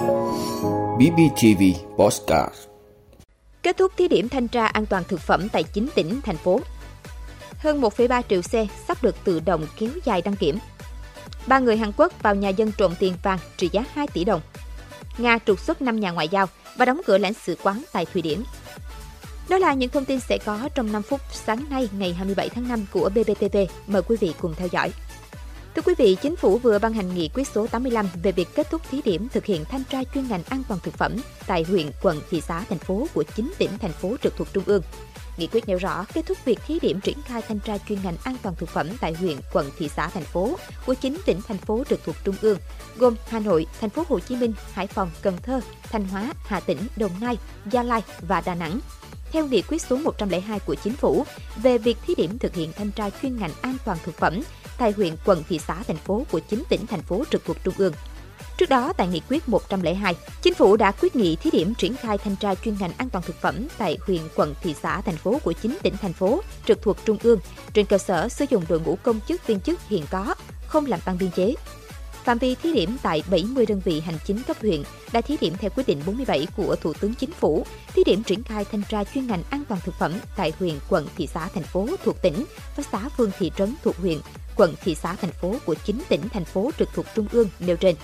BBTV Postcard Kết thúc thí điểm thanh tra an toàn thực phẩm tại 9 tỉnh, thành phố. Hơn 1,3 triệu xe sắp được tự động kéo dài đăng kiểm. Ba người Hàn Quốc vào nhà dân trộm tiền vàng trị giá 2 tỷ đồng. Nga trục xuất 5 nhà ngoại giao và đóng cửa lãnh sự quán tại Thụy Điển. Đó là những thông tin sẽ có trong 5 phút sáng nay ngày 27 tháng 5 của BBTV. Mời quý vị cùng theo dõi. Thưa quý vị, Chính phủ vừa ban hành nghị quyết số 85 về việc kết thúc thí điểm thực hiện thanh tra chuyên ngành an toàn thực phẩm tại huyện, quận, thị xã, thành phố của 9 tỉnh, thành phố trực thuộc Trung ương. Nghị quyết nêu rõ kết thúc việc thí điểm triển khai thanh tra chuyên ngành an toàn thực phẩm tại huyện, quận, thị xã, thành phố của 9 tỉnh, thành phố trực thuộc Trung ương, gồm Hà Nội, thành phố Hồ Chí Minh, Hải Phòng, Cần Thơ, Thanh Hóa, Hà Tĩnh, Đồng Nai, Gia Lai và Đà Nẵng theo nghị quyết số 102 của Chính phủ về việc thí điểm thực hiện thanh tra chuyên ngành an toàn thực phẩm tại huyện, quận, thị xã, thành phố của 9 tỉnh, thành phố trực thuộc Trung ương. Trước đó, tại nghị quyết 102, Chính phủ đã quyết nghị thí điểm triển khai thanh tra chuyên ngành an toàn thực phẩm tại huyện, quận, thị xã, thành phố của 9 tỉnh, thành phố trực thuộc Trung ương trên cơ sở sử dụng đội ngũ công chức viên chức hiện có, không làm tăng biên chế. Phạm vi thí điểm tại 70 đơn vị hành chính cấp huyện đã thí điểm theo quyết định 47 của Thủ tướng Chính phủ, thí điểm triển khai thanh tra chuyên ngành an toàn thực phẩm tại huyện, quận, thị xã, thành phố thuộc tỉnh và xã phường thị trấn thuộc huyện, quận, thị xã, thành phố của 9 tỉnh, thành phố trực thuộc Trung ương nêu trên.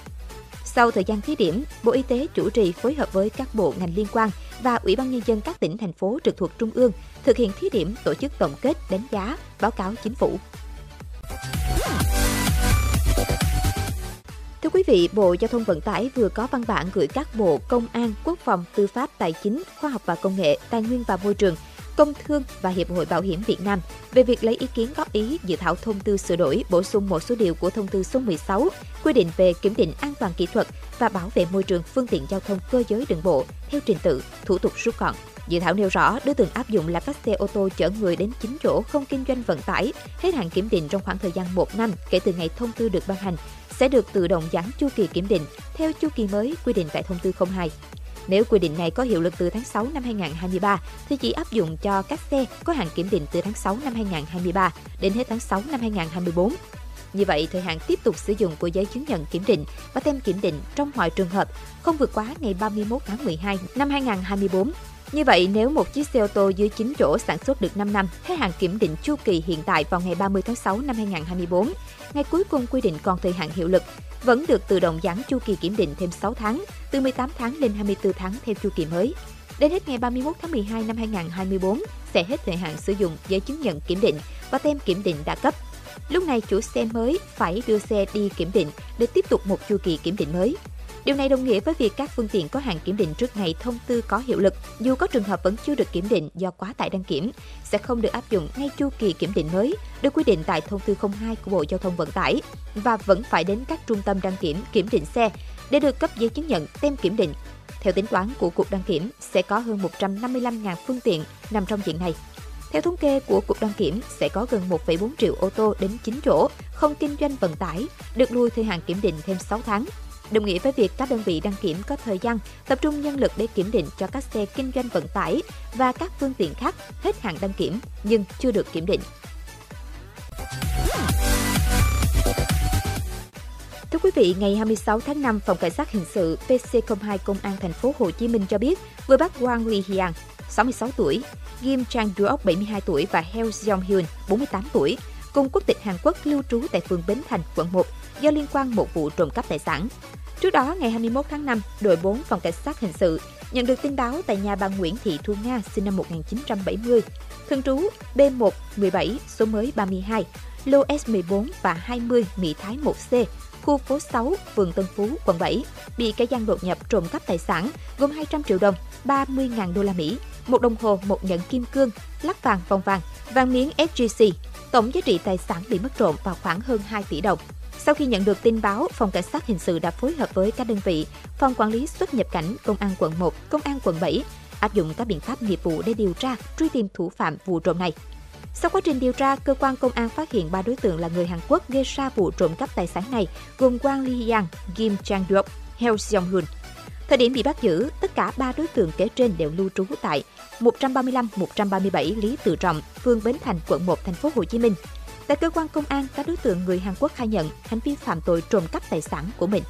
Sau thời gian thí điểm, Bộ Y tế chủ trì phối hợp với các bộ ngành liên quan và Ủy ban Nhân dân các tỉnh, thành phố trực thuộc Trung ương thực hiện thí điểm tổ chức tổng kết, đánh giá, báo cáo chính phủ. Thưa quý vị, Bộ Giao thông Vận tải vừa có văn bản gửi các bộ Công an, Quốc phòng, Tư pháp, Tài chính, Khoa học và Công nghệ, Tài nguyên và Môi trường, Công thương và Hiệp hội Bảo hiểm Việt Nam về việc lấy ý kiến góp ý dự thảo thông tư sửa đổi bổ sung một số điều của thông tư số 16 quy định về kiểm định an toàn kỹ thuật và bảo vệ môi trường phương tiện giao thông cơ giới đường bộ theo trình tự, thủ tục rút gọn. Dự thảo nêu rõ đối tượng áp dụng là các xe ô tô chở người đến 9 chỗ không kinh doanh vận tải, hết hạn kiểm định trong khoảng thời gian 1 năm kể từ ngày thông tư được ban hành, sẽ được tự động giãn chu kỳ kiểm định theo chu kỳ mới quy định tại thông tư 02. Nếu quy định này có hiệu lực từ tháng 6 năm 2023 thì chỉ áp dụng cho các xe có hạn kiểm định từ tháng 6 năm 2023 đến hết tháng 6 năm 2024. Như vậy, thời hạn tiếp tục sử dụng của giấy chứng nhận kiểm định và tem kiểm định trong mọi trường hợp không vượt quá ngày 31 tháng 12 năm 2024 như vậy, nếu một chiếc xe ô tô dưới 9 chỗ sản xuất được 5 năm, hết hạn kiểm định chu kỳ hiện tại vào ngày 30 tháng 6 năm 2024, ngày cuối cùng quy định còn thời hạn hiệu lực, vẫn được tự động giãn chu kỳ kiểm định thêm 6 tháng, từ 18 tháng lên 24 tháng theo chu kỳ mới. Đến hết ngày 31 tháng 12 năm 2024 sẽ hết thời hạn sử dụng giấy chứng nhận kiểm định và tem kiểm định đã cấp. Lúc này chủ xe mới phải đưa xe đi kiểm định để tiếp tục một chu kỳ kiểm định mới. Điều này đồng nghĩa với việc các phương tiện có hạn kiểm định trước ngày thông tư có hiệu lực, dù có trường hợp vẫn chưa được kiểm định do quá tải đăng kiểm, sẽ không được áp dụng ngay chu kỳ kiểm định mới được quy định tại thông tư 02 của Bộ Giao thông Vận tải và vẫn phải đến các trung tâm đăng kiểm kiểm định xe để được cấp giấy chứng nhận tem kiểm định. Theo tính toán của Cục Đăng kiểm, sẽ có hơn 155.000 phương tiện nằm trong diện này. Theo thống kê của Cục Đăng Kiểm, sẽ có gần 1,4 triệu ô tô đến 9 chỗ, không kinh doanh vận tải, được lùi thời hạn kiểm định thêm 6 tháng đồng nghĩa với việc các đơn vị đăng kiểm có thời gian tập trung nhân lực để kiểm định cho các xe kinh doanh vận tải và các phương tiện khác hết hạn đăng kiểm nhưng chưa được kiểm định. Thưa quý vị, ngày 26 tháng 5, Phòng Cảnh sát Hình sự PC02 Công an thành phố Hồ Chí Minh cho biết vừa bắt Wang Li Hiang, 66 tuổi, Kim Chang Duok, 72 tuổi và Heo Jong Hyun, 48 tuổi, cùng quốc tịch Hàn Quốc lưu trú tại phường Bến Thành, quận 1 do liên quan một vụ trộm cắp tài sản. Trước đó, ngày 21 tháng 5, đội 4 phòng cảnh sát hình sự nhận được tin báo tại nhà bà Nguyễn Thị Thu Nga sinh năm 1970, thường trú B1 17 số mới 32, lô S14 và 20 Mỹ Thái 1C, khu phố 6, phường Tân Phú, quận 7, bị kẻ gian đột nhập trộm cắp tài sản gồm 200 triệu đồng, 30.000 đô la Mỹ, một đồng hồ, một nhẫn kim cương, lắc vàng vòng vàng, vàng miếng SGC. Tổng giá trị tài sản bị mất trộm vào khoảng hơn 2 tỷ đồng. Sau khi nhận được tin báo, Phòng Cảnh sát Hình sự đã phối hợp với các đơn vị, Phòng Quản lý xuất nhập cảnh, Công an quận 1, Công an quận 7, áp dụng các biện pháp nghiệp vụ để điều tra, truy tìm thủ phạm vụ trộm này. Sau quá trình điều tra, cơ quan công an phát hiện ba đối tượng là người Hàn Quốc gây ra vụ trộm cắp tài sản này, gồm Wang Li Yang, Kim Chang Duok, Heo Seong Hun. Thời điểm bị bắt giữ, tất cả ba đối tượng kể trên đều lưu trú tại 135-137 Lý Tự Trọng, phường Bến Thành, quận 1, thành phố Hồ Chí Minh. Tại cơ quan công an, các đối tượng người Hàn Quốc khai nhận hành vi phạm tội trộm cắp tài sản của mình.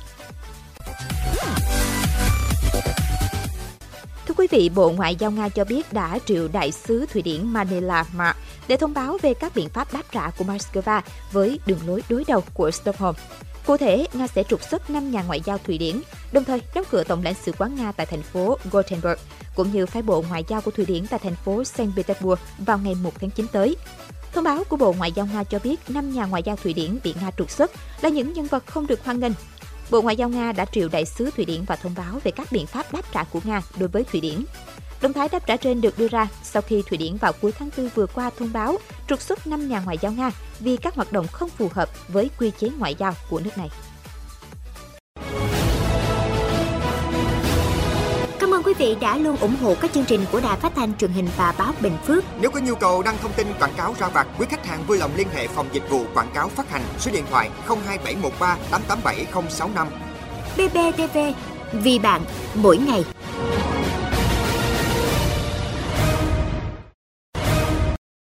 Thưa quý vị, Bộ Ngoại giao Nga cho biết đã triệu đại sứ Thụy Điển Manila Mark để thông báo về các biện pháp đáp trả của Moscow với đường lối đối đầu của Stockholm. Cụ thể, Nga sẽ trục xuất 5 nhà ngoại giao Thụy Điển, đồng thời đóng cửa tổng lãnh sự quán Nga tại thành phố Gothenburg, cũng như phái bộ ngoại giao của Thụy Điển tại thành phố St. Petersburg vào ngày 1 tháng 9 tới. Thông báo của Bộ Ngoại giao Nga cho biết 5 nhà ngoại giao Thụy Điển bị Nga trục xuất là những nhân vật không được hoan nghênh. Bộ Ngoại giao Nga đã triệu đại sứ Thụy Điển và thông báo về các biện pháp đáp trả của Nga đối với Thụy Điển. Động thái đáp trả trên được đưa ra sau khi Thụy Điển vào cuối tháng 4 vừa qua thông báo trục xuất 5 nhà ngoại giao Nga vì các hoạt động không phù hợp với quy chế ngoại giao của nước này. Cảm ơn quý vị đã luôn ủng hộ các chương trình của Đài Phát thanh truyền hình và báo Bình Phước. Nếu có nhu cầu đăng thông tin quảng cáo ra vặt, quý khách hàng vui lòng liên hệ phòng dịch vụ quảng cáo phát hành số điện thoại 02713 887065. BBTV, vì bạn, mỗi ngày.